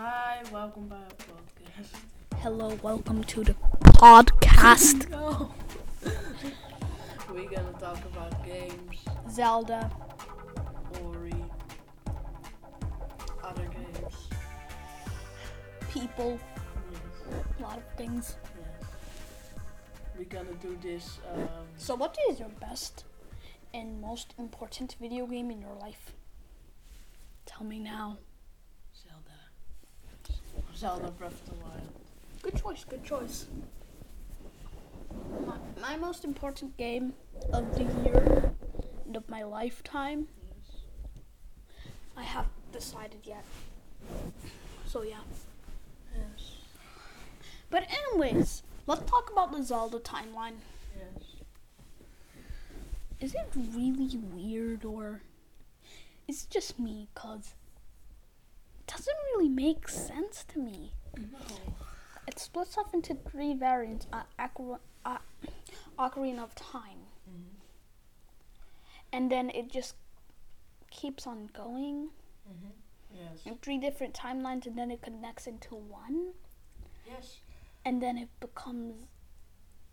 Hi, bij our podcast. Hello, welcome to the podcast. No. We're gonna talk about games, Zelda. Ori, other games. People. Yes, A lot of things. yes. We're gonna do this. Um, So, what is your best and most important video game in your life? Tell me now. Zelda. Breath of the Wild. Good choice, good choice. My, my most important game of the year and of my lifetime, Yes. I haven't decided yet. So, yeah. Yes. But, anyways, let's talk about the Zelda timeline. Yes. Is it really weird or is it just me? Cause it doesn't really make sense to me. No. It splits off into three variants: uh, Acro- uh, Ocarina of Time, Mhm. and then it just keeps on going Mhm. Yes. in three different timelines, and then it connects into one, Yes. and then it becomes,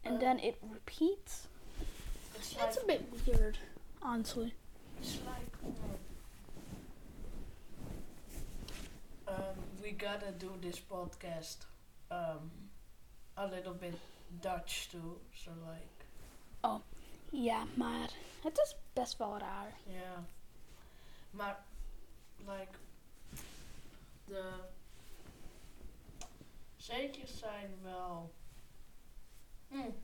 and Uh, then it repeats. It's It's like a bit weird, honestly. It's like um, we gotta do this podcast um, a little bit Dutch too. So like Oh, Ja, maar het is best wel raar. yeah, maar like de zeetjes zijn wel. Hmm.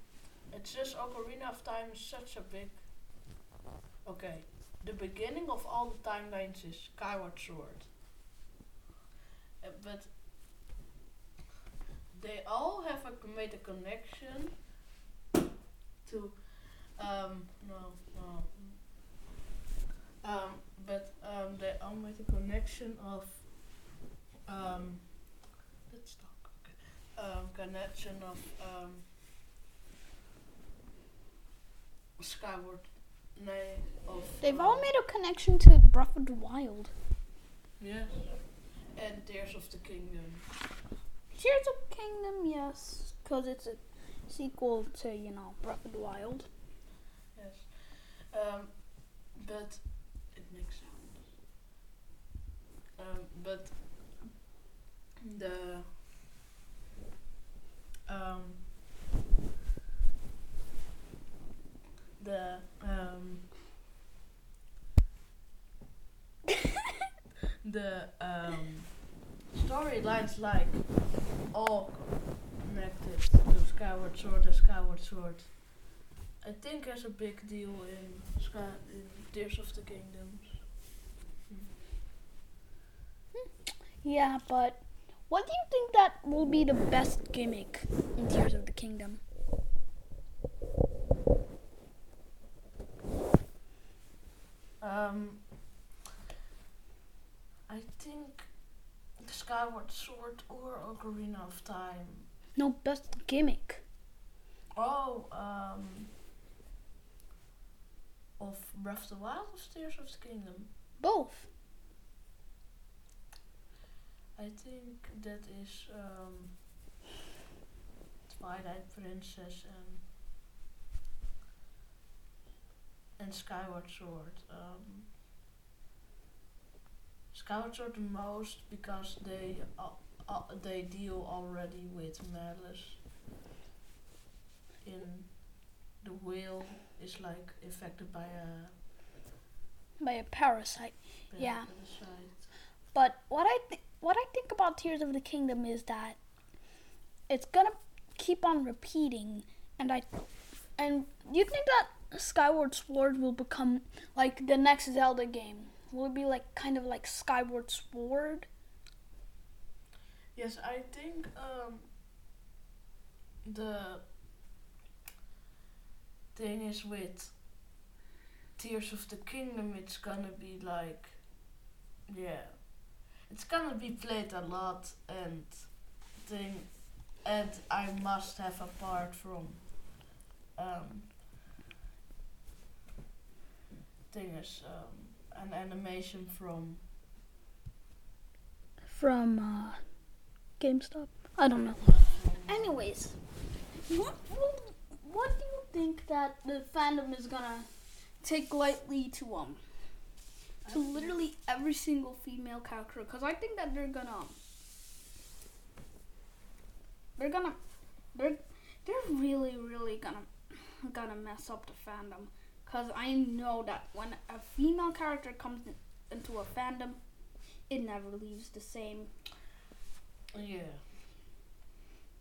It's just Ocarina of Time is such a big. Okay, the beginning of all the timelines is Skyward Sword. But they all have a, made a connection to um no no. Um but um they all made a connection of um let's talk okay. Um connection of um Skyward of They've um, all made a connection to Breath of the Wild. yes and Tears of the Kingdom Tears of Kingdom, yes, because it's a sequel to you know Breath of the Wild. Yes. Um, but it makes sense. Um, but the um, the um, the um, storylines like all connected to Skyward Sword and Skyward Sword. I think there's a big deal in Sky in Tears of the Kingdoms. Yeah, but what do you think that will be the best gimmick in Tears of the Kingdom? Um, I think Skyward Sword or Ocarina of Time. No, best gimmick. Oh, um, of Breath of the Wild or Tears of the Kingdom. Both. I think that is um, Twilight Princess and and Skyward Sword. Um, Skyward are the most because they uh, uh, they deal already with malice. In the wheel is like affected by a By a parasite. Yeah. parasite. But what I th- what I think about Tears of the Kingdom is that it's gonna keep on repeating, and I and you think that Skyward Sword will become like the next Zelda game? Will it be like kind of like Skyward Sword? Yes, I think um, the thing is with Tears of the Kingdom, it's gonna be like, yeah, it's gonna be played a lot and thing, and I must have a part from um, thing is um, an animation from From uh, GameStop. I don't know. Anyways, what will- what do you think that the fandom is gonna take lightly to um to literally every single female character? Because I think that they're gonna they're gonna they're they're really really gonna gonna mess up the fandom. Cause I know that when a female character comes in, into a fandom, it never leaves the same. Yeah.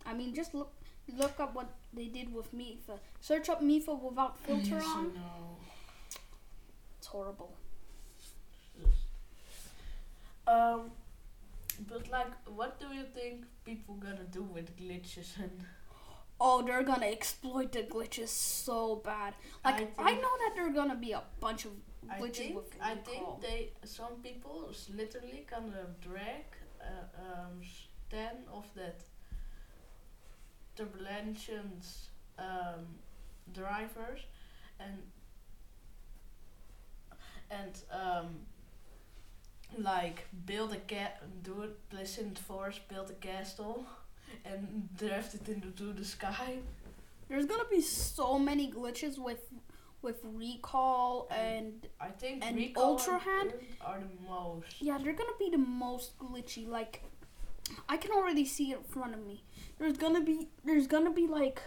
I mean, just look look up what they did with Mipha. Search up Mipha without filter Yes, on. know. It's horrible. Um, but like, what do you think people gonna do with glitches and? Oh, they're gonna exploit the glitches so bad. Like I I, know that there are gonna be a bunch of glitches. I think with I think they some people is literally gonna drag uh, um ten of that turbulentions um drivers and and um like build a cat do it Pleasant Forest build a castle and draft it into the sky There's gonna be so many glitches with with recall and I think And Recall Ultra and Hand? Are the most yeah, they're gonna be the most glitchy. Like I can already see it in front of me. There's gonna be there's gonna be like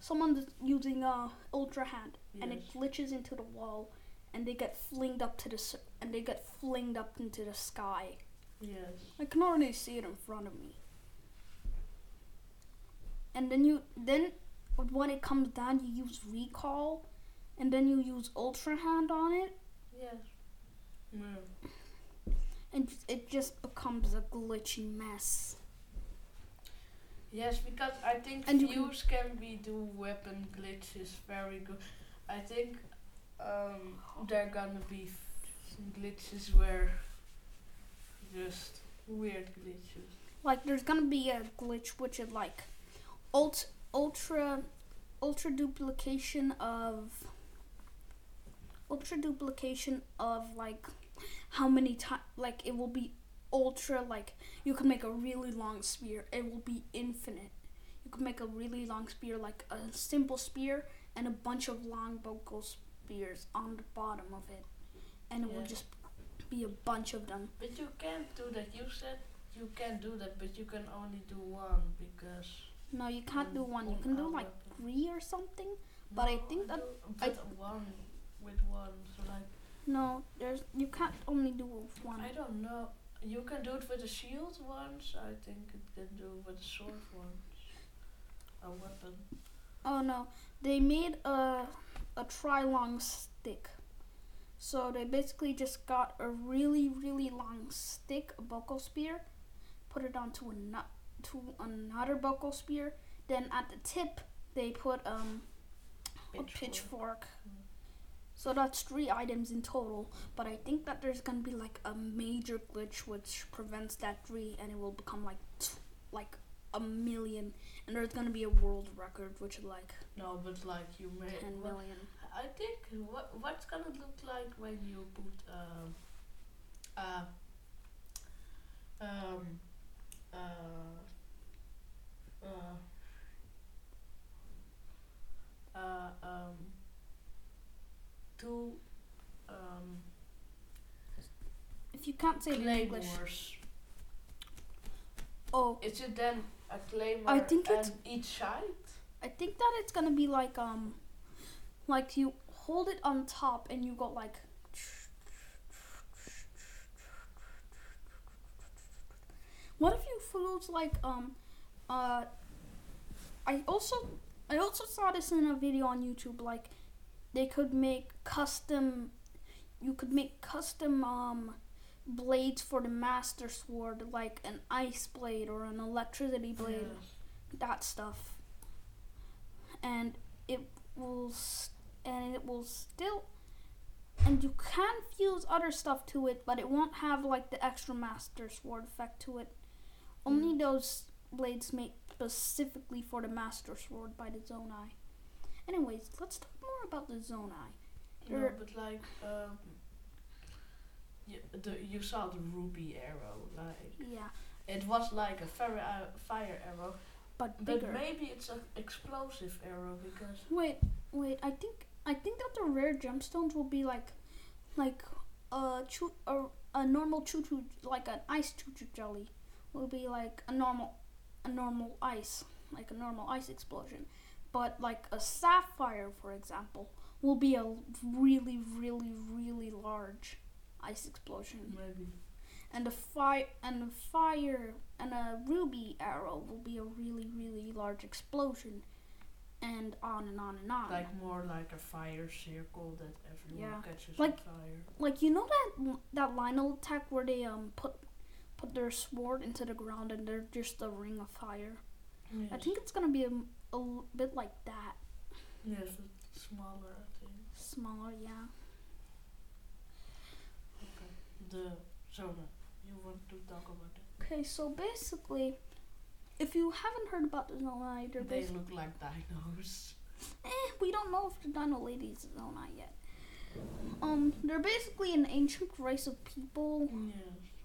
someone that's using a ultra hand and it glitches into the wall and they get flinged up to the and they get flinged up into the sky. yes I can already see it in front of me. And then you then when it comes down you use recall and then you use ultra hand on it Yes. No. and it just becomes a glitchy mess. Yes, because I think And you can- can be do weapon glitches very good. I think um, there gonna be f- some glitches where just weird glitches. Like there's gonna be a glitch which is like ult ultra ultra duplication of ultra duplication of like how many times like it will be ultra like you can make a really long spear it will be infinite you can make a really long spear like a simple spear and a bunch of long vocal spears on the bottom of it and it will just be a bunch of them But you can't do that. You said you can do that, but you can only do one because. No you can't mm, do one you can do like three or something But I think that- do- I- one with one, so like No, there's you can't only do one. I don't know. You can do it with a shield once. I think it can do with a sword once. A weapon. Oh no, they made a a tri long stick. So they basically just got a really really long stick, a buckle spear, put it onto a nut to another buckle spear. Then at the tip they put um a Pitchfork. So that's three items in total. But I think that there's gonna be like a major glitch which prevents that three, and it will become like t- like a million. And there's gonna be a world record which is like No, but like you may. ten million. I think what what's gonna look like when you put um uh um uh uh uh um two um If you can't say it in English, oh, Is it then a claymore I think it's- each side? I think that it's gonna be like um, like you hold it on top and you go like. What if you fools like um, uh, I also I also saw this in a video on YouTube. Like, they could make custom. You could make custom um blades for the master sword, like an ice blade or an electricity blade that stuff and it will s- and it will still and you can fuse other stuff to it but it won't have like the extra master sword effect to it only those blades made specifically for the master sword by the zonai anyways let's talk more about the zonai No, There- but like um, you, the, you saw the ruby arrow, like yeah it was like a fire uh, fire arrow, but but bigger. maybe it's an explosive arrow because Wait, wait. I think I think that the rare gemstones will be like, like a choo a, a normal Chuchu like an ice Chuchu jelly will be like a normal a normal ice like a normal ice explosion, but like a sapphire, for example, will be a really really really large ice explosion, maybe and a fire and a fire and a ruby arrow will be a really really large explosion, and on and on and on. like more like a fire circle that everyone Yeah. catches Like- on fire. like you know that that Lynel attack where they um put put their sword into the ground and they're just a ring of fire. I think it's gonna be a, a bit like that, yes, smaller. I think. smaller. Yeah. Okay. The Zona. You want to talk about it? Okay, so basically, if you haven't heard about the they're They basically look like dinos. eh, we don't know if the Dino Lady is Zonai yet. Um, they're basically an ancient race of people Yes.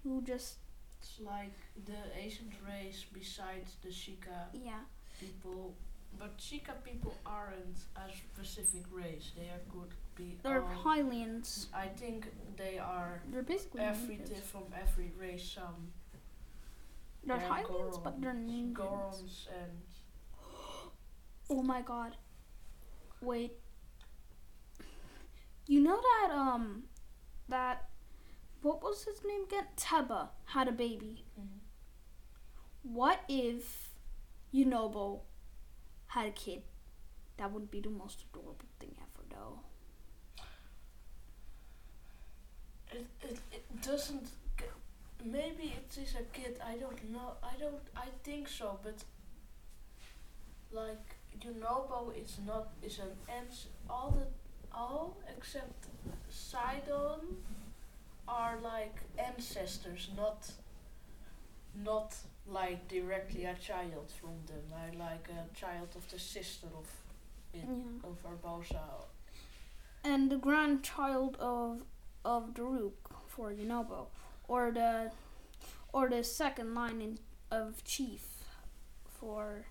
who just It's like the ancient race besides the Sheikah yeah people. But Sheikah people aren't a specific race. They are could be they're Hylians. I think they are They're basically every from every race. Some They're they're Hylians, but they're ninjas. Gorons and Oh my god. Wait. You know that um that what was his name again? Teba had a baby. Mm-hmm. What if Yunobo had a kid? That would be the most adorable thing ever though. It, it, it doesn't. g- Maybe it is a kid. I don't know. I don't. I think so, but like Yunobo is not is an ans. All the all except Sidon are like ancestors, not not like directly a child from them. I like a child of the sister of it Yeah. of Barbosa. And the grandchild of of Daruk for Yunobo. Or the or the second line in, of chief for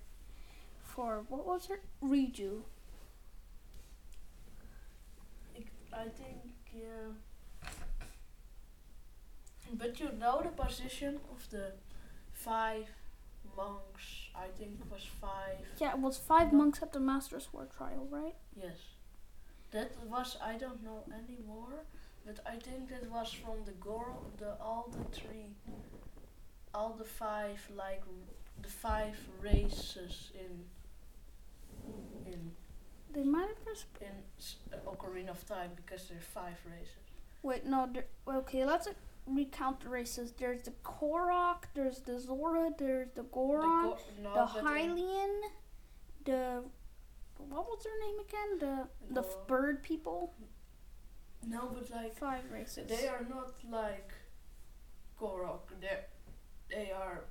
for what was her? Riju. I think yeah. But you know the position of the five monks. I think it was five. Yeah, it was five monks at the Master's Sword trial, right? Yes. That was I don't know anymore, but I think that was from the girl, the all the three, all the five like the five races in in They might have just in uh, Ocarina of Time because there are five races. wait. No, okay. Let's recount the races. There's the Korok. There's the Zora. There's the Goron. Go- no, the Hylian. The what was their name again? The the bird people. No, but like Five races. they are not like Korok. They they are.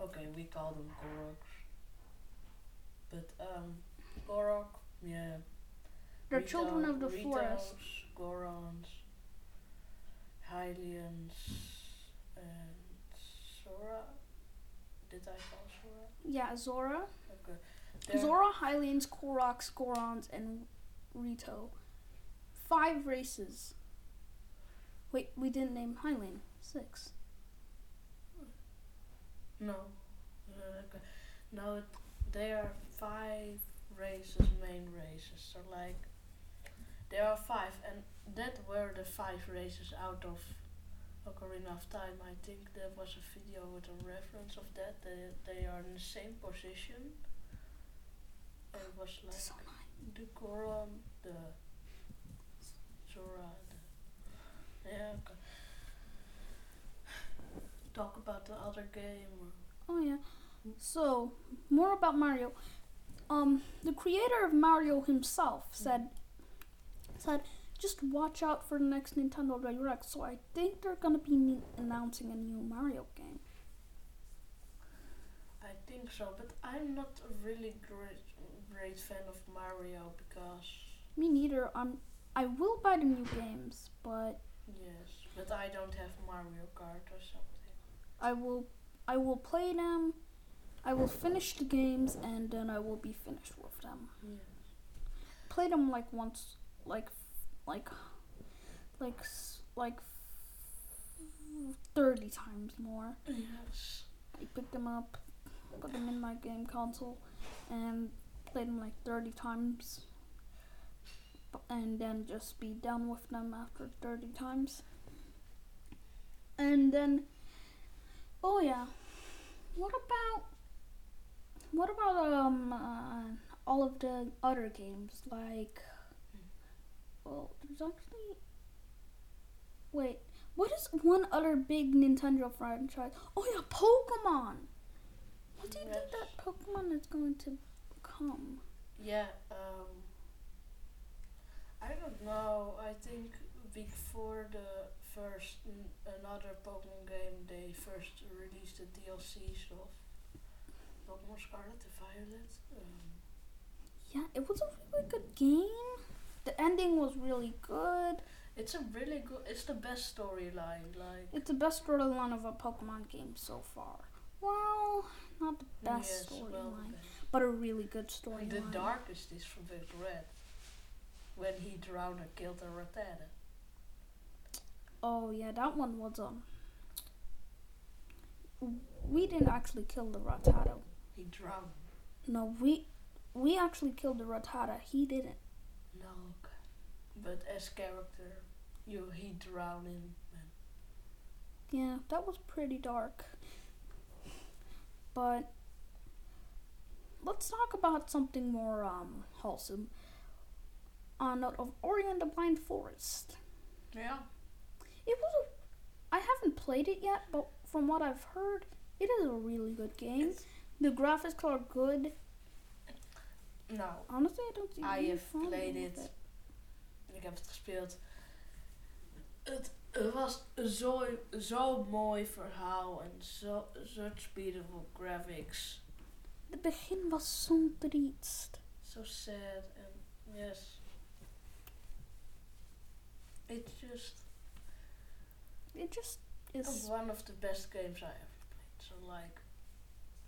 Okay, we call them Koroks. But um, Korok, yeah. They're children of the Ritos, forest. Gorons, Hylians, and Sora. Did I call Sora? Yeah, Zora. Okay. Zora, Hylians, Koroks, Gorons, and Rito. Five races. Wait, we didn't name Hylian. Six. No. Okay. No, there are five races, main races. So like, there are five, and that were the five races out of Ocarina of Time. I think there was a video with a reference of that. They they are in the same position. It was like So the Goron, the Zora, the yeah. Okay. Talk about the other game. Or Oh yeah. So more about Mario. Um, the creator of Mario himself said said just watch out for the next Nintendo Direct. So I think they're gonna be ne- announcing a new Mario game. I think so, but I'm not a really great great fan of Mario because Me neither. Um, I will buy the new games, but yes, But I don't have Mario Kart or something. I will I will play them. I will finish the games and then I will be finished with them. Yeah. Play them like once, like, like, like, like, thirty times more. Yes. I pick them up, put them in my game console, and play them like thirty times. And then just be done with them after thirty times. And then, oh yeah, what about what about um uh, all of the other games like? Well, there's actually. Wait, what is one other big Nintendo franchise? Oh yeah, Pokemon. What do you think that Pokemon is going to come? Yeah. Um. I don't know. I think before the first n- another Pokemon game, they first released the DLCs of Pokemon Scarlet and Violet. Um, Yeah, it was a really good game. The ending was really good. it's a really good. It's the best storyline. Like. It's the best storyline of a Pokemon game so far. Well, not the best yes, storyline, the- but a really good storyline. The darkest is from Big Red. When he drowned and killed a Rattata. Oh yeah, that one was um. We didn't actually kill the Rattata. He drowned. No, we we actually killed the Rattata. He didn't. But as character, you he drowned in. Man. Yeah, that was pretty dark. But let's talk about something more um wholesome. On note of Ori and the Blind Forest. Yeah. It was a I haven't played it yet, but from what I've heard, it is a really good game. It's- The graphics are good. No. Honestly, I don't see I have played with it. Ik heb het gespeeld. Het, was zo, zo mooi verhaal en zo such beautiful graphics. Het begin was zo triest. So sad and yes. It's just It just is. one of the best games I ever played. So like,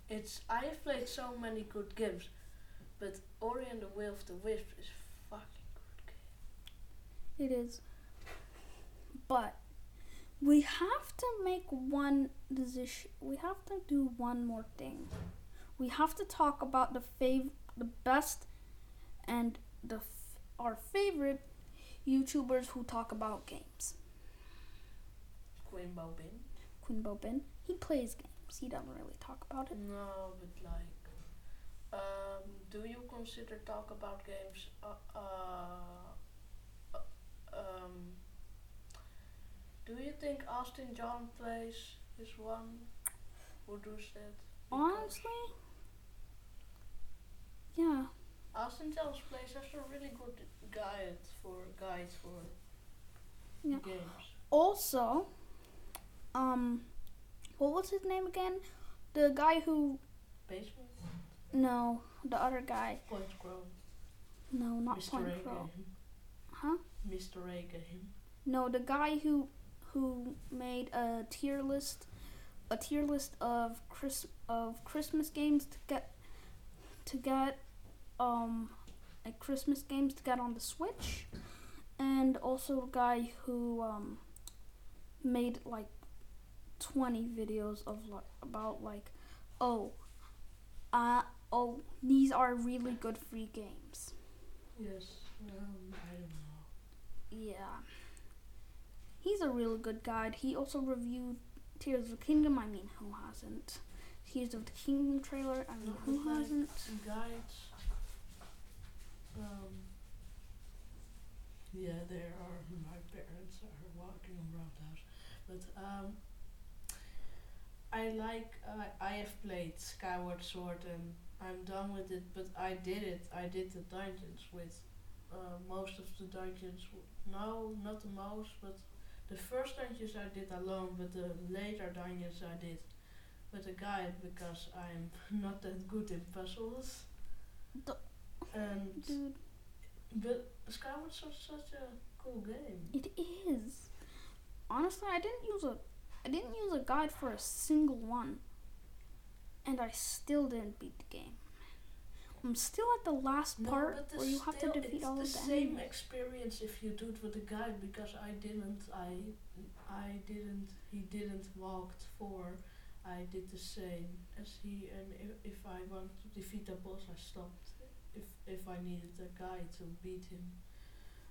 it's I have played so many good games, but Ori and the Will of the Wisp is fucking game. It is. But we have to make one decision. We have to do one more thing. We have to talk about the fav- the best and the f- our favorite YouTubers who talk about games. Queen Bobin. Queen Bobin, he plays games. He doesn't really talk about it. No, but like, um, do you consider talk about games? Uh, uh, um, do you think Austin John plays is one who does that? Honestly, yeah. Austin John's plays has a really good guide for guide for Yeah. games. Also, um, what was his name again? The guy who Basement, no, the other guy. Point Crow, No, not Mr. Point Crow. Huh? Mr. A game. No, the guy who who made a tier list, a tier list of Chris of Christmas games to get to get um like Christmas games to get on the Switch, and also the guy who um made like twenty videos of like about like oh uh oh these are really good free games. Yes, um, I don't know. Yeah. He's a really good guide. He also reviewed Tears of the Kingdom. I mean, who hasn't? Tears of the Kingdom trailer. I mean, who like- hasn't? guides. Um, yeah, there are my parents are walking around the house, but um, I like uh, I have played Skyward Sword and I'm done with it. But I did it. I did the dungeons with uh, most of the dungeons. w- No, not the most, but the first dungeons I did alone. But the later dungeons I did with a guide because I'm not that good in puzzles. The- and Dude, but Skyward Sword is such a cool game. it is. honestly, I didn't use a, I didn't use a guide for a single one, and I still didn't beat the game. I'm still at the last No, part where you have to defeat it's all the of the same enemies. experience if you do it with a guide because I didn't. I I didn't. He didn't walked for. I did the same as he, and if, if I want to defeat the boss, I stopped. If if I needed a guide to beat him,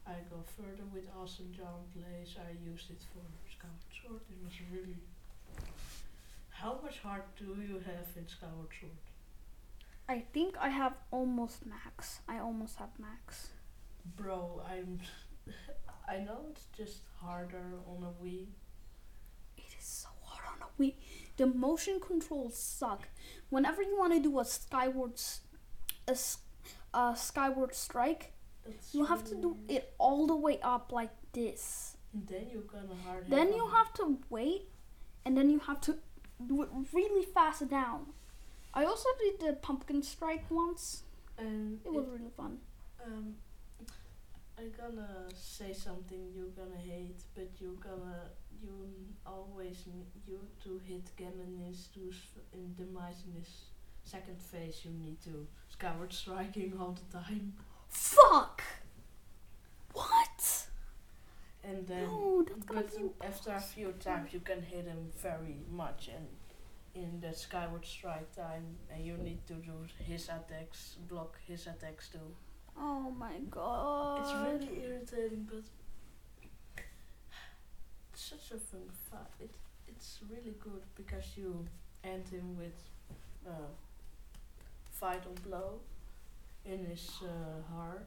I go further with Austin John Plays. I used it for Skyward Sword. It was really. How much heart do you have in Skyward Sword? I think I have almost max. I almost have max. Bro, I'm. I know it's just harder on a Wii. It is so hard on a Wii. The motion controls suck. Whenever you want to do a skyward, a, a skyward strike, It's you have to do it all the way up like this. Then you're gonna hard. Then you have to wait, and then you have to do it really fast down. I also did the pumpkin strike once. And It was it- really fun. um, I'm gonna say something you're gonna hate, but you're gonna you always n- you to hit Ganon to in demise in this second phase. You need to skyward striking all the time, Fuck! What? and then. No, But after a few times, you can hit him very much, and in the skyward strike time, and you need to do his attacks, block his attacks too. Oh my god. It's really irritating, but it's such a fun fight. It it's really good because you end him with uh, vital blow in his uh, heart.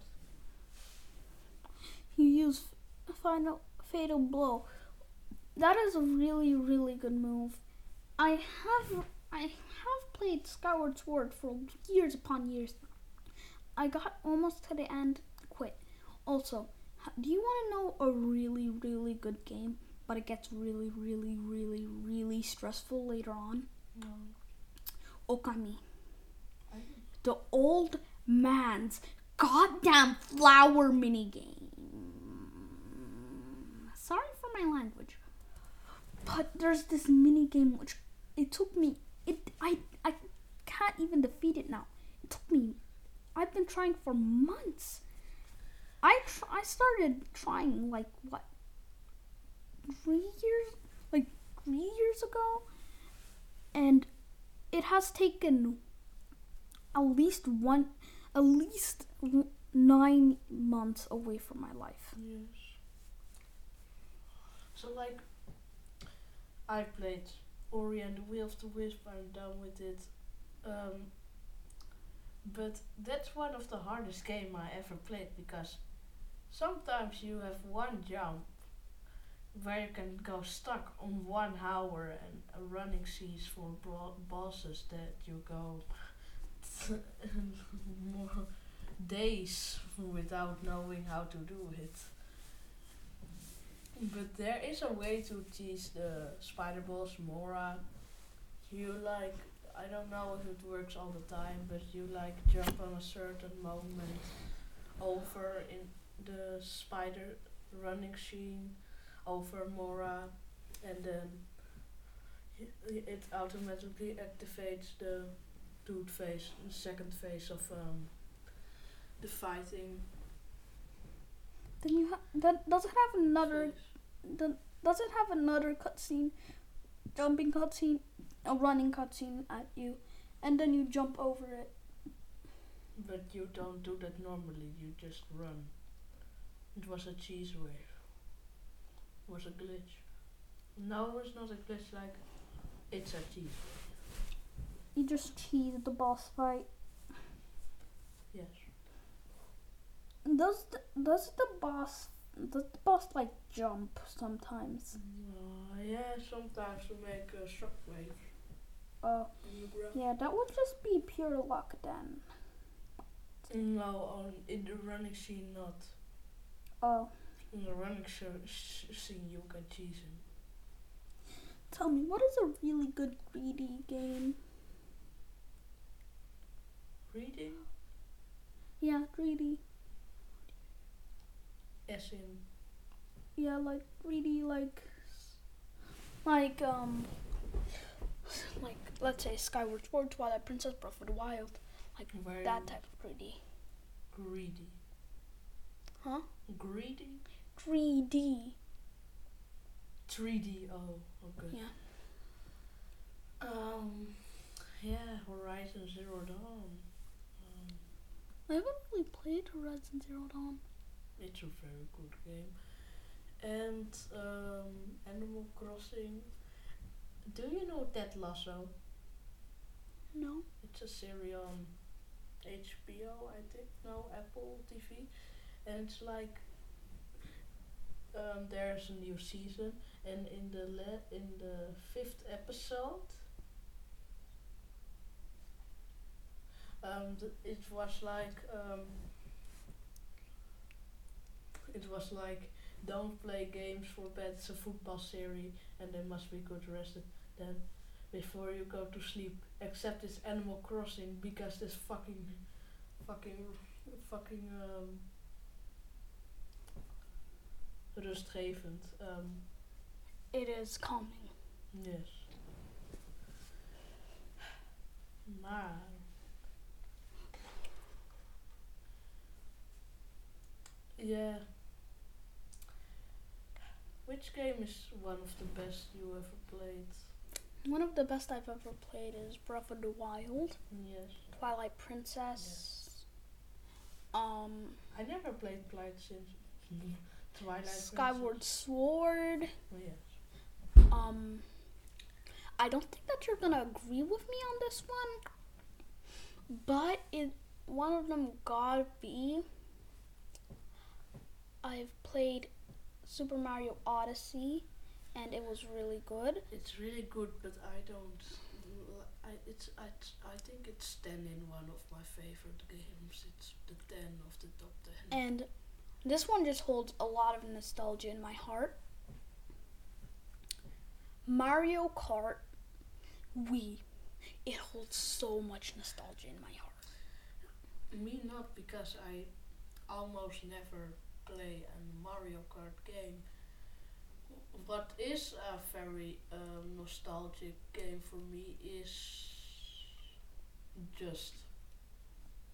You use final fatal blow. That is a really really good move. I have I have played Skyward Sword for years upon years. I got almost to the end, quit. Also, do you want to know a really really good game, but it gets really really really really stressful later on? No, Okami, the old man's goddamn flower minigame. Sorry for my language. But there's this minigame which it took me it I I can't even defeat it now. It took me I've been trying for months. I tr- I started trying like what three years like three years ago and it has taken at least one at least nine months away from my life Yes. So like, I played Ori and the Will of the Wisp. I'm done with it. Um, but that's one of the hardest game I ever played because sometimes you have one jump where you can go stuck on one hour and running seas for bro- bosses that you go more days without knowing how to do it. But there is a way to tease the spider balls, Mora. You like, I don't know if it works all the time, but you like jump on a certain moment over in the spider running scene over Mora, and then it automatically activates the dude phase, the second phase of um, the fighting. then you ha- that does it have another phase. Does it have another cutscene jumping cutscene a running cutscene at you and then you jump over it But you don't do that normally, you just run. It was a cheese wave. It was a glitch. No, it's not a glitch, like, it's a cheese wave. you just cheese the boss fight Yes. does the, does the boss the boss like jump sometimes Uh, yeah, sometimes you make a shockwave ground. yeah that would just be pure luck then No, on in the running scene, not. Oh. In the running sh- sh- scene, you can cheese him. tell me what is a really good greedy game Reading, yeah greedy in, yeah like greedy like like um, like let's say Skyward Sword, Twilight Princess, Breath of the Wild, like Very that type of pretty. greedy. Huh? Greedy? 3D. 3D. Oh, okay. Yeah. Um, yeah, Horizon Zero Dawn. Um, I haven't really played Horizon Zero Dawn. It's a very good game. And um, Animal Crossing. Do you know Ted Lasso? No. It's a series on HBO, I think. No, Apple TV. And it's like um, there's a new season, and in the le- in the fifth episode, um, th- it was like um, it was like don't play games for bed. It's a football series, and they must be good rested. Then before you go to sleep, except it's Animal Crossing because this fucking, fucking, fucking um, rustgevend. Um, It is calming. yes. Maar. Yeah. Which game is one of the best you ever played? One of the best I've ever played is Breath of the Wild, Yes. Twilight Princess, um, I never played Twilight since Twilight Skyward Sword. Princess. Oh, yes. Um, I don't think that you're gonna agree with me on this one, but it one of them gotta be. I've played Super Mario Odyssey, and it was really good. It's really good, but I don't. I it's I, I think it's ten in one of my favorite games. It's the ten of the top ten. And this one just holds a lot of nostalgia in my heart. Mario Kart Wii. It holds so much nostalgia in my heart. Me not because I almost never play a Mario Kart game. What is a very um, nostalgic game for me is just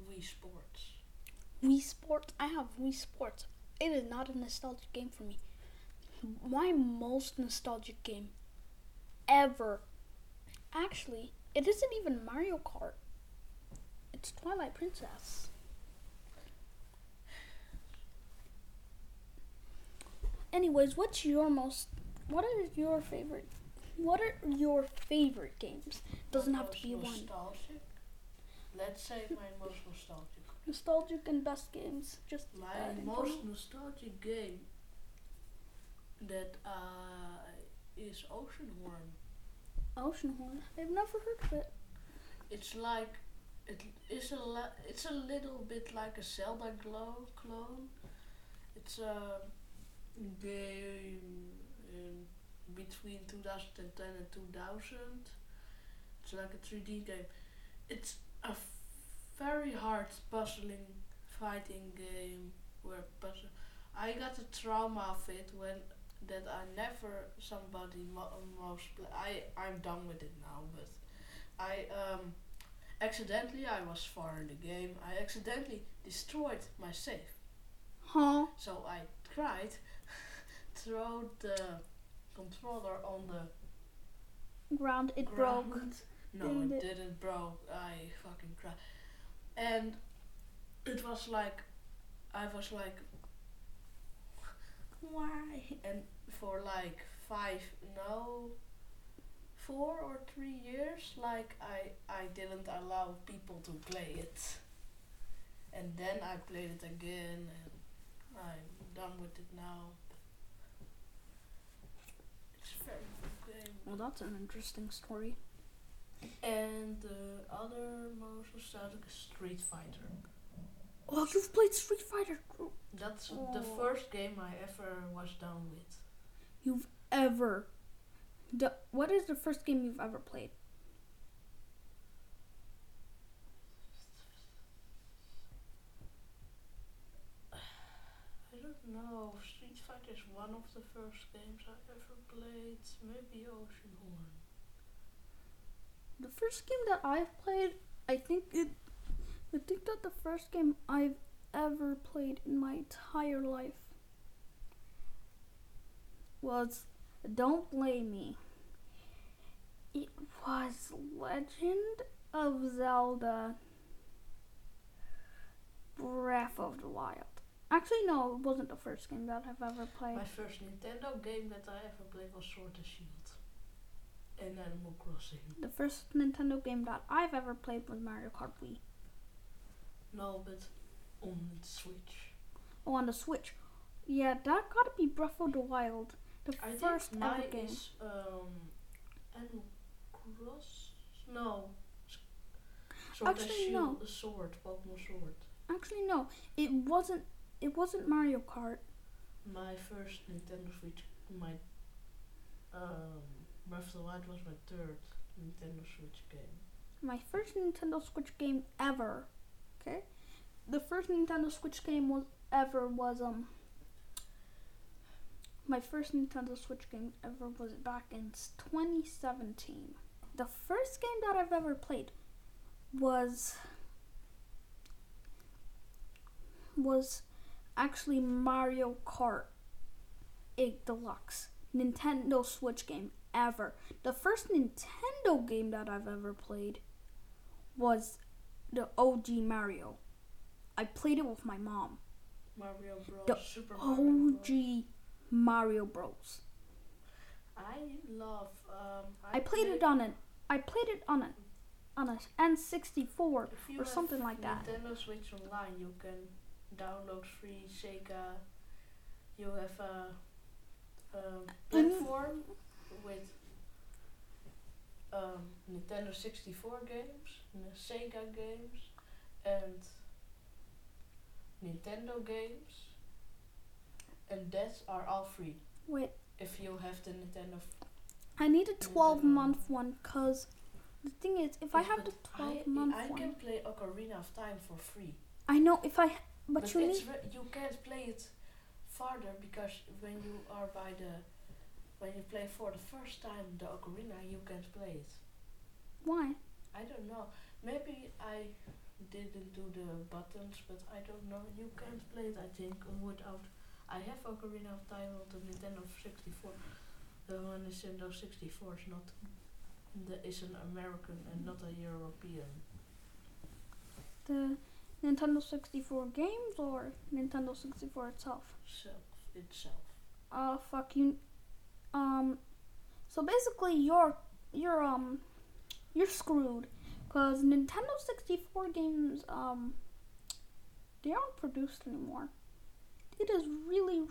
Wii Sports. Wii Sports. I have Wii Sports. It is not a nostalgic game for me. My most nostalgic game ever. Actually, it isn't even Mario Kart. It's Twilight Princess. Anyways, what's your most what is your favorite what are your favorite games? Doesn't have to be one. Nostalgic. Let's say my most nostalgic. Nostalgic and best games. Just My add most nostalgic game that uh, is Oceanhorn. Oceanhorn. I've never heard of it. It's like it is a la- it's a little bit like a Zelda glow clone. It's a game in between 2010 and 2000. It's like a 3D game. It's a f- very hard puzzling fighting game where puzzle. I got a trauma of it when that I never somebody mo- most pla I I'm done with it now, but I um accidentally I was far in the game. I accidentally destroyed my save. Huh? So I tried throw the controller on the Ground. It broke. No, Didn't it it? didn't broke. I fucking cried. And it was like I was like why? And for like five no four or three years like I I didn't allow people to play it. And then I played it again and I'm done with it now. It's a very good game. Well, that's an interesting story. And the other most nostalgic is Street Fighter. Oh, you've played Street Fighter. That's oh. the Oh. first game I ever was done with. You've ever. The, what is the first game you've ever played? Fighter is one of the first games I ever played. Maybe Oceanhorn. The first game that I've played, I think it. I think that the first game I've ever played in my entire life was Don't Blame Me. It was Legend of Zelda Breath of the Wild. Actually, no, it wasn't the first game that I've ever played. My first Nintendo game that I ever played was Sword and Shield. And Animal Crossing. The first Nintendo game that I've ever played was Mario Kart Wii. No, but on the Switch. Oh, on the Switch. Yeah, that gotta be Breath of the Wild. The I first think ever mine game. is um, Animal Cross. No. Sword and Actually, Shield, no. sword, Pokemon Sword. Actually, no, it wasn't. It wasn't Mario Kart. My first Nintendo Switch, my um, Breath of the Wild was my third Nintendo Switch game. My first Nintendo Switch game ever. Okay, the first Nintendo Switch game was ever was um. My first Nintendo Switch game ever was back in 2017. The first game that I've ever played was was actually Mario Kart 8 Deluxe. Nintendo Switch game ever. The first Nintendo game that I've ever played was the OG Mario. I played it with my mom. Mario Bros. The Super Mario Bros. OG Mario Bros. I love. Um, I played it on an I played it on a on a N64 If you or something like that. Nintendo Switch Online, you can download free Sega. You have a, a Mm. platform with um, Nintendo 64 games, Sega games, and Nintendo games, and that are all free Wait, if you have the Nintendo. I need a 12 Nintendo. month one cause the thing is if I have the 12 I, month I one can play Ocarina of Time for free. I know if I but, you it's need you can't play it farther because when you are by the when you play for the first time the ocarina you can't play it. why? I don't know. Maybe I didn't do the buttons, but I don't know. You can't play it. I think without. I have Ocarina of Time on the Nintendo 64. The one Nintendo 64 is not. The, is an American and not a European. The Nintendo 64 games or Nintendo 64 itself? Self itself. Uh fuck you um so basically you're you're um you're screwed cuz Nintendo 64 games um they aren't produced anymore. It is really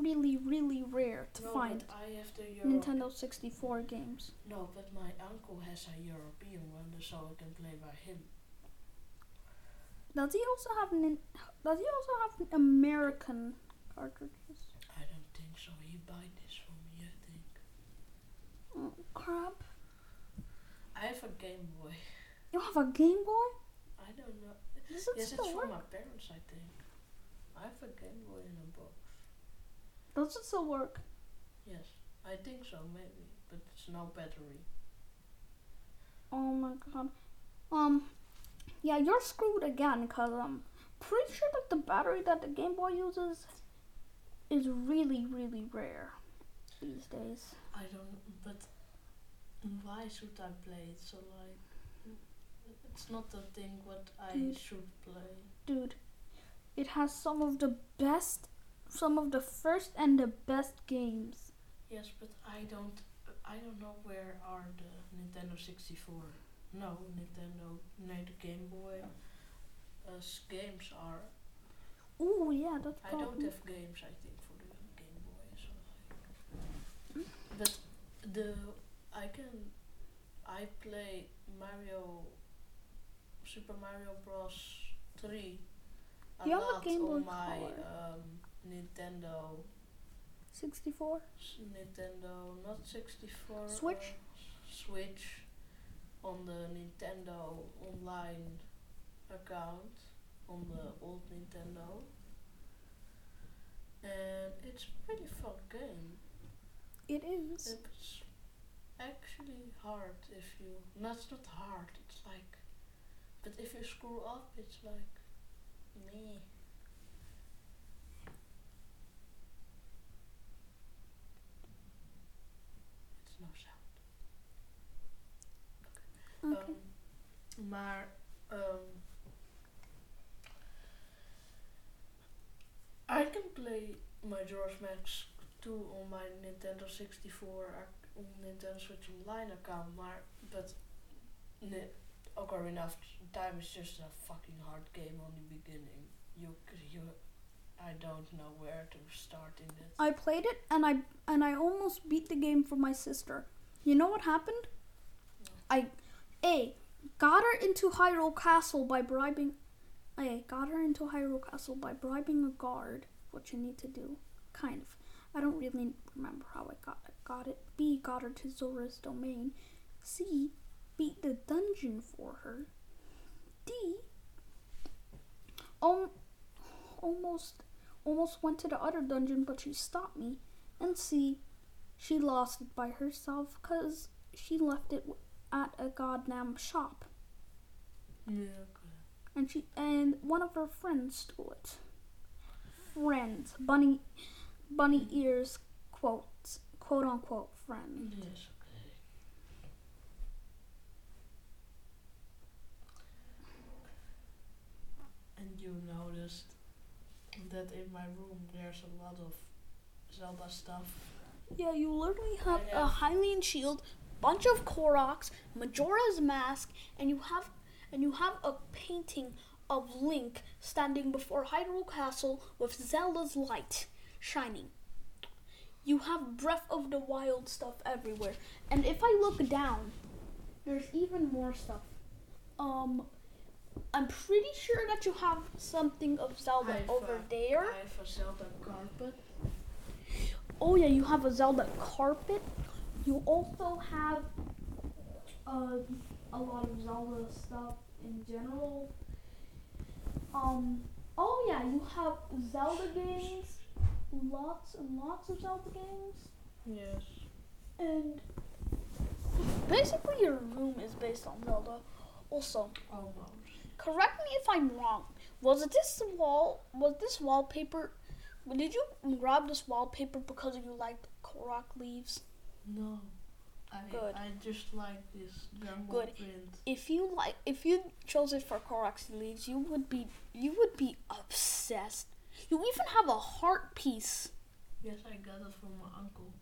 really really rare to no, find I have the Euro- Nintendo 64 games. No, but my uncle has a European one, so I can play by him. Does he also have nin- does he also have American cartridges? I don't think so. He buy this for me, I think. Oh, crap. I have a Game Boy. You have a Game Boy? I don't know. Does it yes, it's still from work? my parents, I think. I have a Game Boy in a box. Does it still work? Yes, I think so, maybe, but it's no battery. Oh my god. Um, yeah, you're screwed again because I'm um, pretty sure that the battery that the Game Boy uses is really, really rare these days. I don't. But why should I play it? So like, it's not the thing what I Dude. should play. Dude, it has some of the best, some of the first and the best games. Yes, but I don't. I don't know where are the Nintendo 64. No, Nintendo, no, the Game Boy. Uh, s- games are. Ooh, yeah, that's I don't have games. I think for the Game Boy. So like. But the I can. I play Mario. Super Mario Bros. 3. A You lot Game Boy on my um, Nintendo 64? S- Nintendo, not 64. Switch? uh, Switch on the Nintendo online account on the old Nintendo. and it's a pretty fun game. It is. It's actually hard if you. No, it's not hard. It's like, but if you screw up, it's like me. It's no sound. Okay. Um, maar um, I can play Majora's Mask 2 on my Nintendo 64 ac- on Nintendo Switch Online account, maar but ne- Ocarina of Time is just a fucking hard game on the beginning. You you I don't know where to start in it. I played it and I and I almost beat the game for my sister. You know what happened? I A got her into Hyrule Castle by bribing A got her into Hyrule Castle by bribing a guard, what you need to do. Kind of. I don't really remember how I got got it. B got her to Zora's domain. C beat the dungeon for her. D um, almost almost went to the other dungeon, but she stopped me. And C, she lost it by herself because she left it at a goddamn shop, Yeah, okay. and she and one of her friends stole it. Friends, bunny, bunny ears, quotes, quote unquote friend. Yes, okay. And you noticed that in my room there's a lot of Zelda stuff. Yeah, you literally have a Hylian shield, bunch of Koroks, Majora's mask, and you have and you have a painting of Link standing before Hyrule Castle with Zelda's light shining. You have Breath of the Wild stuff everywhere. And if I look down, there's even more stuff. Um I'm pretty sure that you have something of Zelda over uh, there. I have a Zelda carpet. Oh yeah, you have a Zelda carpet. You also have uh, a lot of Zelda stuff in general. Um. Oh yeah, you have Zelda games. Lots and lots of Zelda games. Yes. And basically, your room is based on Zelda. Also, Almost. correct me if I'm wrong. Was it this wall? Was this wallpaper? Did you grab this wallpaper because you liked Korok leaves? No. I Good. I just like this jungle Good. print. if you like if you chose it for Korok's leaves, you would be you would be obsessed. You even have a heart piece. Yes, I got it from my uncle.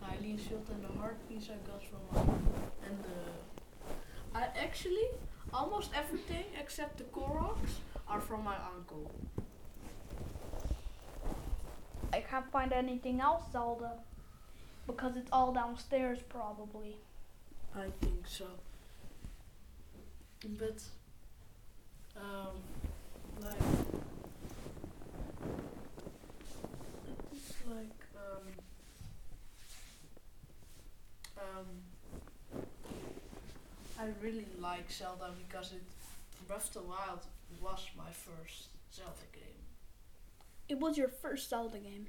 The Hylian shield and the heart piece I got from my uncle. And the I actually almost everything except the Koroks are from my uncle. I can't find anything else, Zelda, because it's all downstairs probably. I think so. But um like it's like um um I really like Zelda because it Breath of the Wild was my first Zelda game. It was your first Zelda game.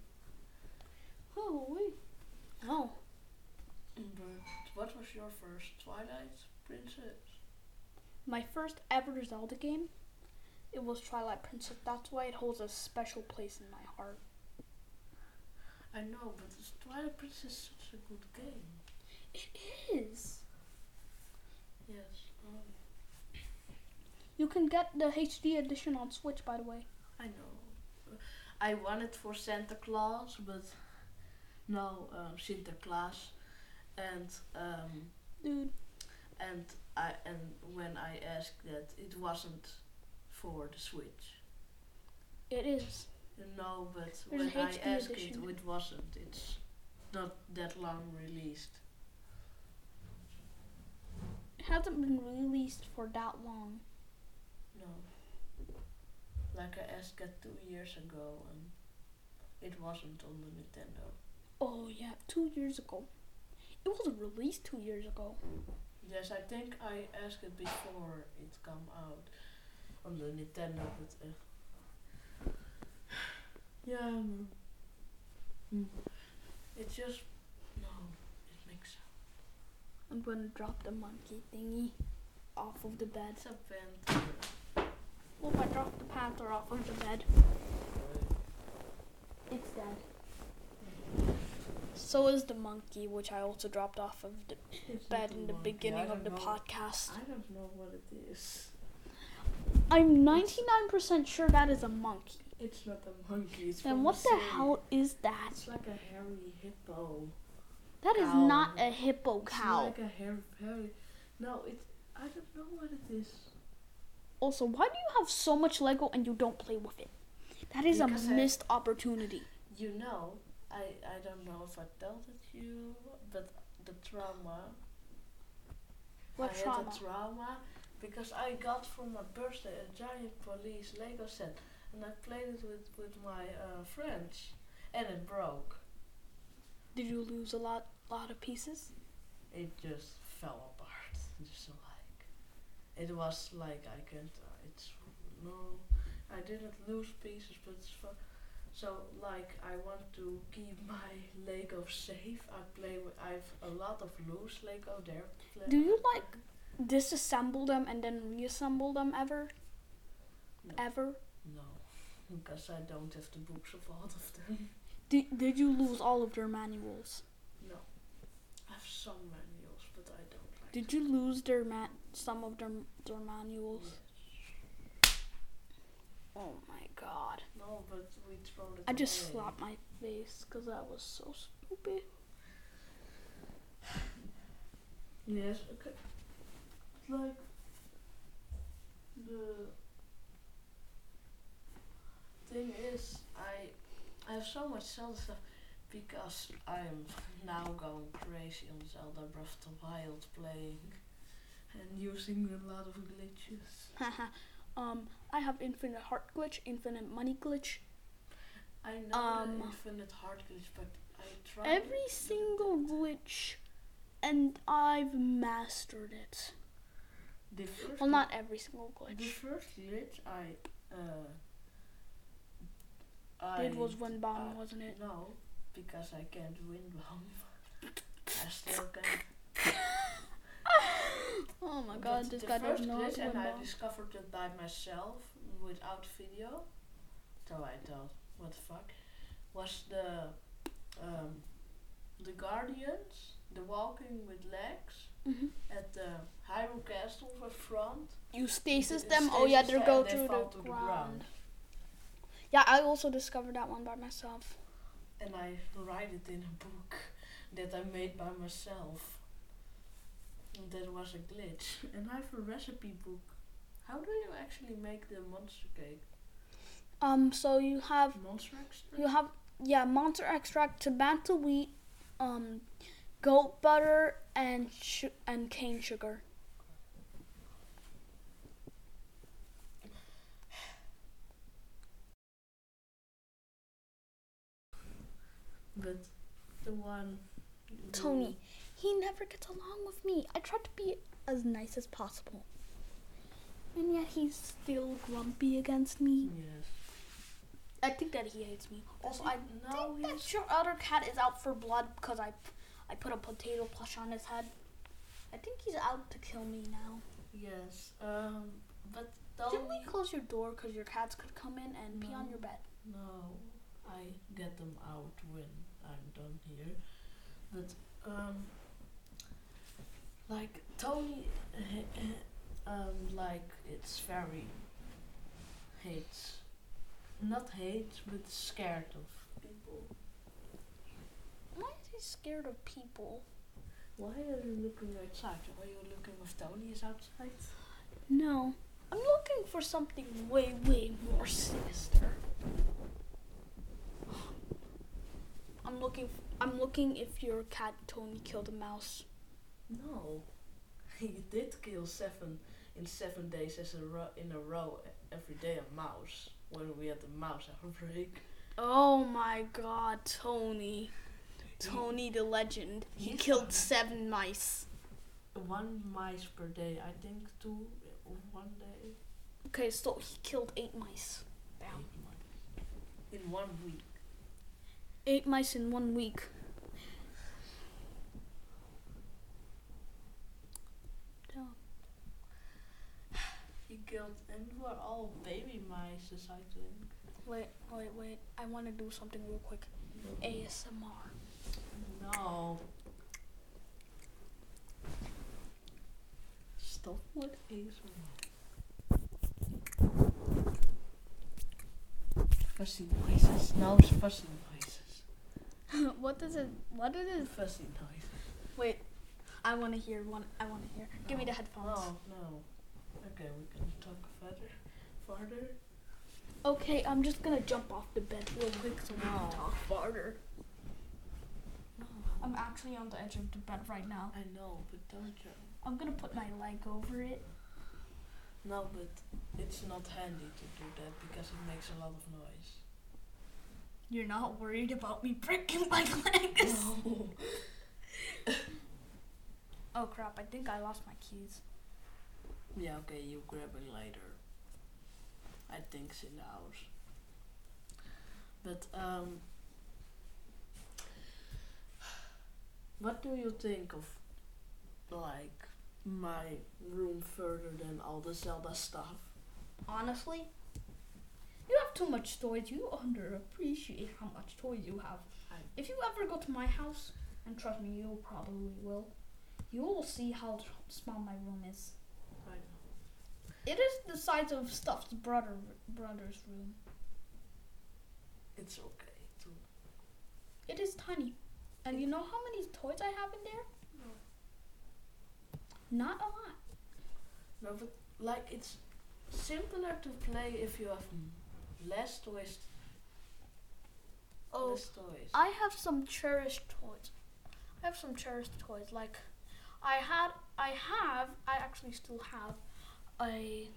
Oh wait. Oh. But what was your first Twilight Princess? My first ever Zelda game. It was Twilight Princess. That's why it holds a special place in my heart. I know, but this Twilight Princess is such a good game. It is. Yes. Um, You can get the HD edition on Switch, by the way. I know. I want it for Santa Claus, but no, um, Sinterklaas, and um, Dude, and I and when I asked that, it wasn't for the Switch. it is. No, but There's when I asked edition. it, it wasn't. It's not that long released. It hasn't been released for that long. No. Like I asked it two years ago, and it wasn't on the Nintendo. Oh yeah, two years ago. It wasn't released two years ago. Yes, I think I asked it before it come out on the Nintendo, but uh, yeah, um, It just no, it makes sound. I'm gonna drop the monkey thingy off of the bed. It's a. Well, if I dropped the panther off of the bed, it's dead. So is the monkey, which I also dropped off of the It's bed in the monkey. beginning of the know- podcast. I don't know what it is. I'm 99% sure that is a monkey. It's not a monkey. It's Then what a the hell is that? It's like a hairy hippo. That is cow. not a hippo cow. It's like a hairy, hairy. No, it's. I don't know what it is. Also, why do you have so much Lego and you don't play with it? That is Because a I- missed opportunity. You know, I I don't know if I told it you, but the trauma. What I had trauma? a trauma because I got for my birthday a giant police Lego set, and I played it with with my uh, friends, and it broke. Did you lose a lot, lot of pieces? It just fell apart. Just like it was like I can't. Uh, it's no, I didn't lose pieces, but it's. So like I want to keep my Lego safe. I play with. I've a lot of loose Lego there. Do you like disassemble them and then reassemble them ever? No. Ever? No, because I don't have the books of all of them. Did, did you lose all of their manuals? No, I have some manuals, but I don't like. Did you lose their ma- some of their their manuals? Yes. Oh my god. No, but we throw it. I just away. slapped my face because that was so stupid. Yes, okay. Like the thing is, I I have so much Zelda stuff because I'm now going crazy on Zelda Breath of the Wild playing and using a lot of glitches. Um, I have infinite heart glitch, infinite money glitch. I know Um, infinite heart glitch, but I tried Every single glitch, and I've mastered it. the first Well, not every single glitch. The first glitch I uh Did was wind bomb, uh, wasn't it? No, because I can't wind bomb. I still can. Oh my god, this the guy first does not glitch, and I discovered it by myself without video. So I thought, what the fuck? Was the um the Guardians, the walking with legs Mhm. at the Hyrule Castle for front. You stasis them. Oh yeah, they go through the to ground. Yeah, I also discovered that one by myself. and I write it in a book that I made by myself. That was a glitch. And I have a recipe book. How do you actually make the monster cake? Um, so you have Monster extract? you have yeah monster extract, Tabantha wheat, um, goat butter, and sh- and cane sugar. But the one. Tony, he never gets along with me. I try to be as nice as possible, and yet he's still grumpy against me. Yes. I think that he hates me. Also, I no, think that your other cat is out for blood because I, I put a potato plush on his head. I think he's out to kill me now. Yes. Um. But Didn't we close your door because your cats could come in and pee on your bed? No, I get them out when I'm done here. But um, like Tony, um, like it's very hates, not hates, but scared of people. Why is he scared of people? Why are you looking outside? Why are you looking if Tony is outside? No, I'm looking for something way, way more sinister. I'm looking. F- I'm looking if your cat Tony killed a mouse. No, he did kill seven in seven days as a ro- in a row every day a mouse when we had the mouse outbreak. Oh my God, Tony! Tony the legend. He He's killed seven mice. One mice per day, I think two uh, one day. Okay, so he killed eight mice. Eight mice. In one week. eight mice in one week. He killed, and were all baby mice, I think. Wait, wait, wait. I want to do something real quick. ASMR. No. Stop with ASMR. Fussy noises. No fussy noises. what does it? What is it? Fussy noises. Wait. I want to hear one. I want to hear. Give me the headphones. No, no. Okay, we can talk further. Farther. Okay, I'm just gonna jump off the bed real quick so we can talk farther. I'm actually on the edge of the bed right now. I know, but don't jump. I'm gonna put my leg over it. No, but it's not handy to do that because it makes a lot of noise. You're not worried about me breaking my legs. No. Oh crap! I think I lost my keys. Yeah, okay, you grab it later. I think it's in the house. But um what do you think of like my room further than all the Zelda stuff? Honestly, you have too much toys. You underappreciate how much toys you have. If you ever go to my house, and trust me, you probably will, you will see how small my room is. It is the size of Stuff's brother brother's room. It's okay too. It is tiny. And you know how many toys I have in there? No. Not a lot. No, but like it's simpler to play if you have less toys. Oh, Less toys. I have some cherished toys. I have some cherished toys. Like, I had, I have, I actually still have a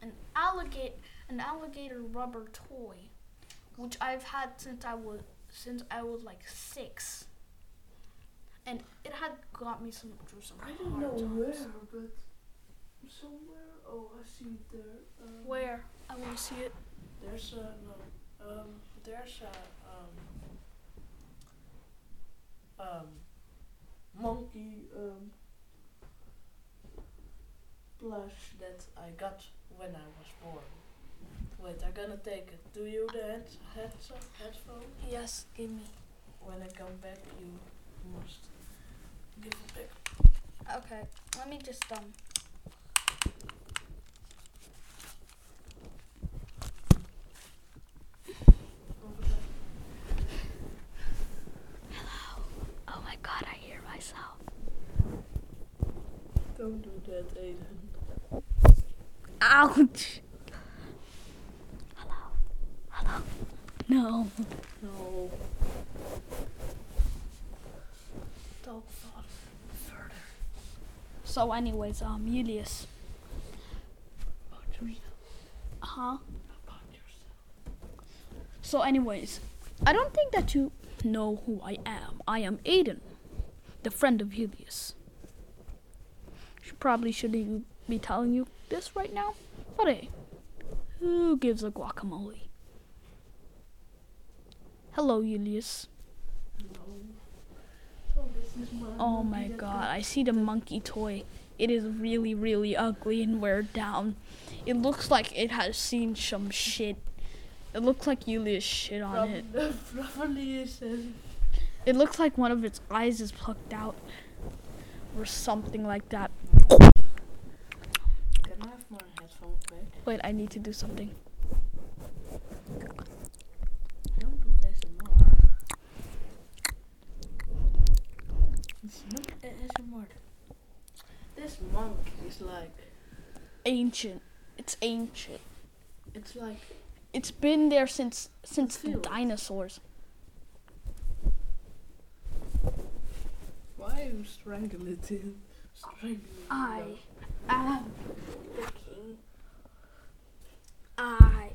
an alligator, an alligator rubber toy, which I've had since I was since I was like six, and it had got me some through some I don't know times. where, but somewhere. Oh, I see it there. Um, Where I want to see it. There's a no. Um, there's a um um monkey um plush that I got when I was born. Wait, I'm gonna take it. Do you the head heads headphone? Yes, give me. When I come back, you must give it back. Okay, let me just um. There. Oh my God, I hear myself. Don't do that, Aiden. Ouch. Hello. Hello. No. No. Further So, anyways, um, Julius. about. Uh huh? So, anyways, I don't think that you know who I am. I am Aiden, the friend of Julius. She probably shouldn't be telling you this right now, but hey, who gives a guacamole? Hello, Julius. This is Oh my god, I see the monkey toy. It is really, really ugly and wear down. It looks like it has seen some shit. It looks like Julius shit on it. It looks like one of its eyes is plucked out. Or something like that. Can I have my headphones back? Wait, I need to do something. Don't do ASMR. It's not ASMR. This monkey is like. Ancient. It's ancient. It's like. It's been there since since the dinosaurs. Why are you strangling it? Strangling I am the. I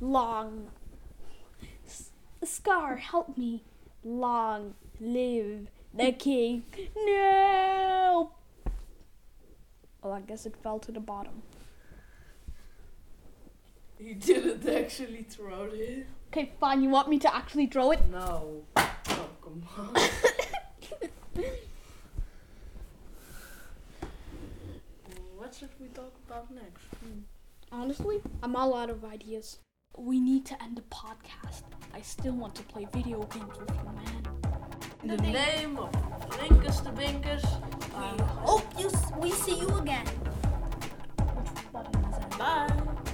long. Scar, help me. Long live the king. No. Oh, I guess it fell to the bottom. He didn't actually throw it. Okay, fine. You want me to actually throw it? No. Oh, come on. what should we talk about next? Hmm. Honestly, I'm all out of ideas. We need to end the podcast. I still want to play video games with you, man. In the name of Linkus the Binkers, I hope oh, you s- we see you again. Which button is that? Bye.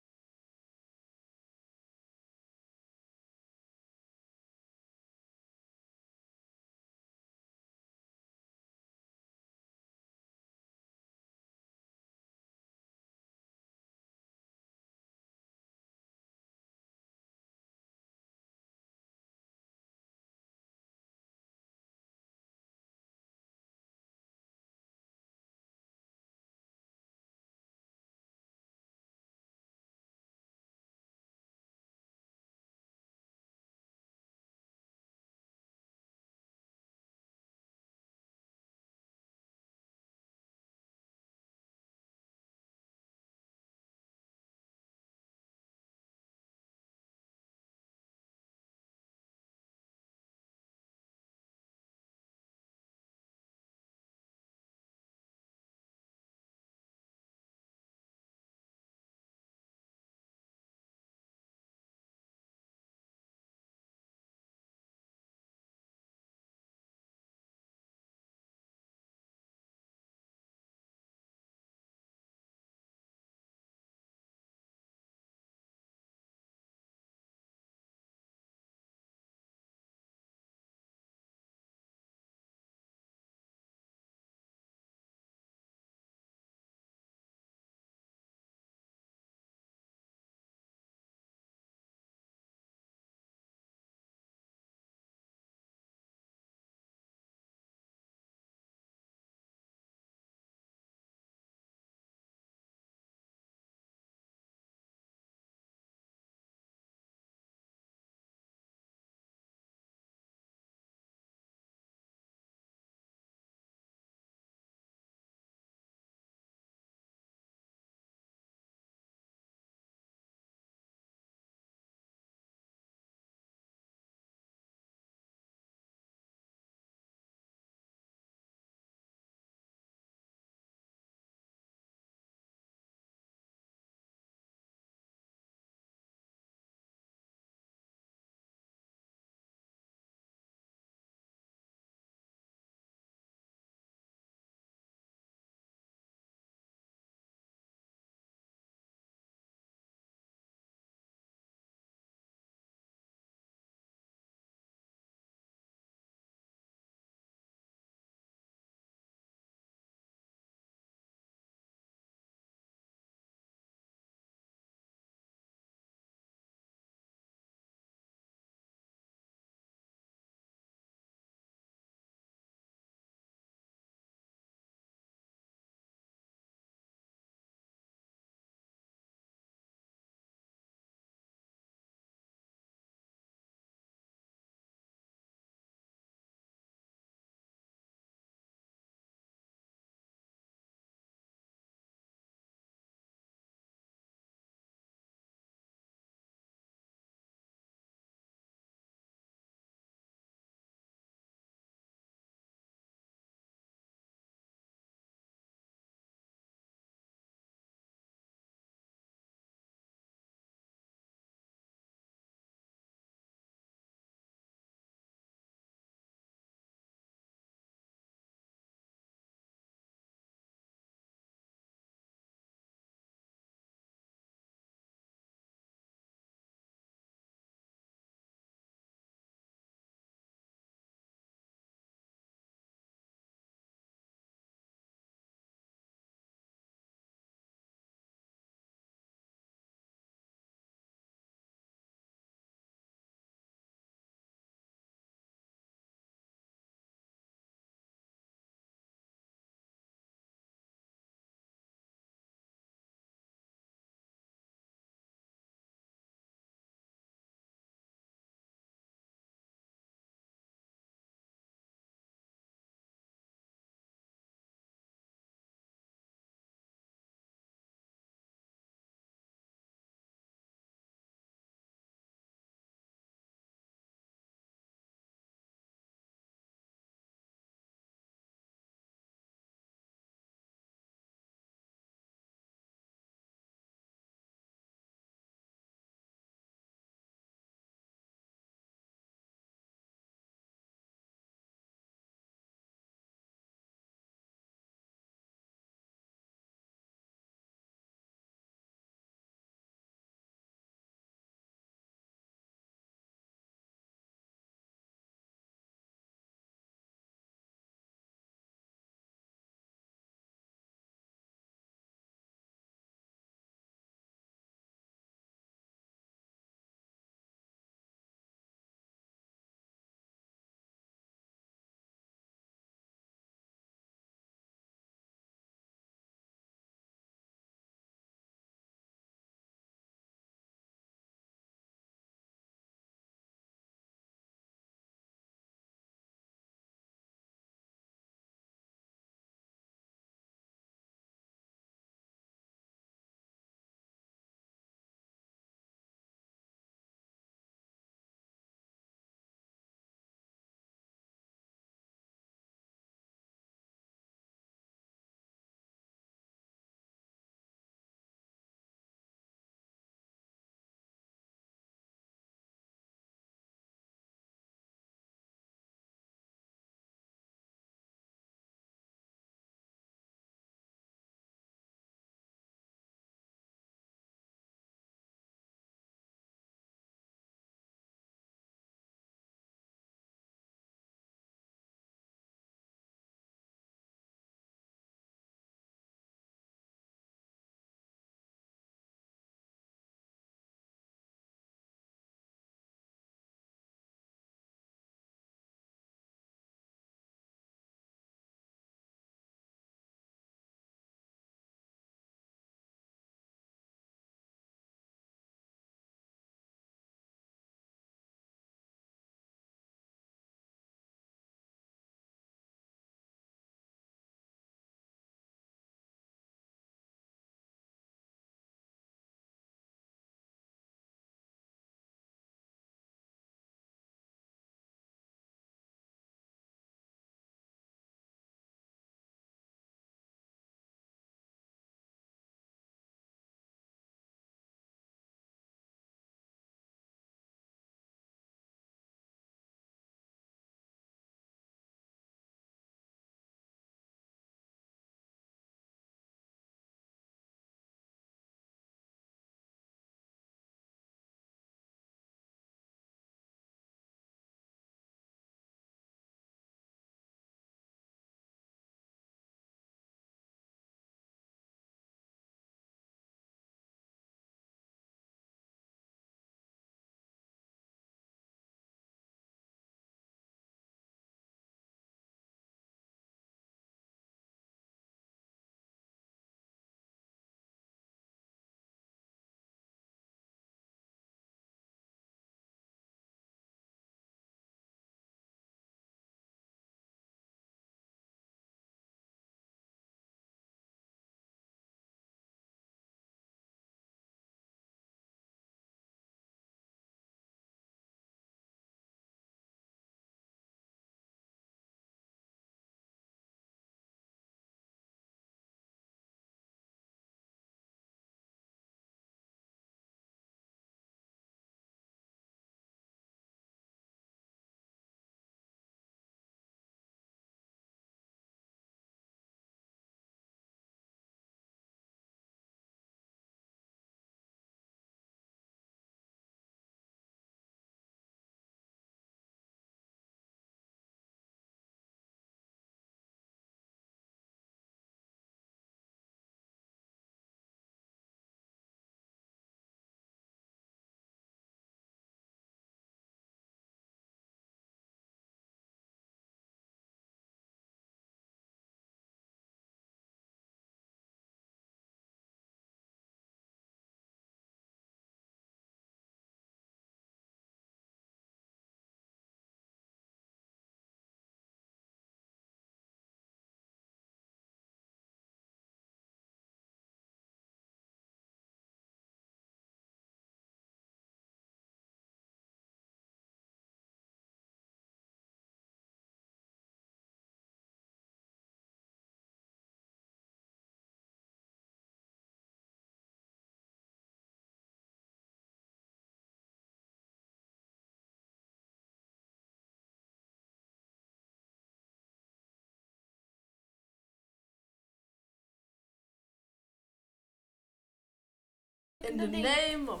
In the the name of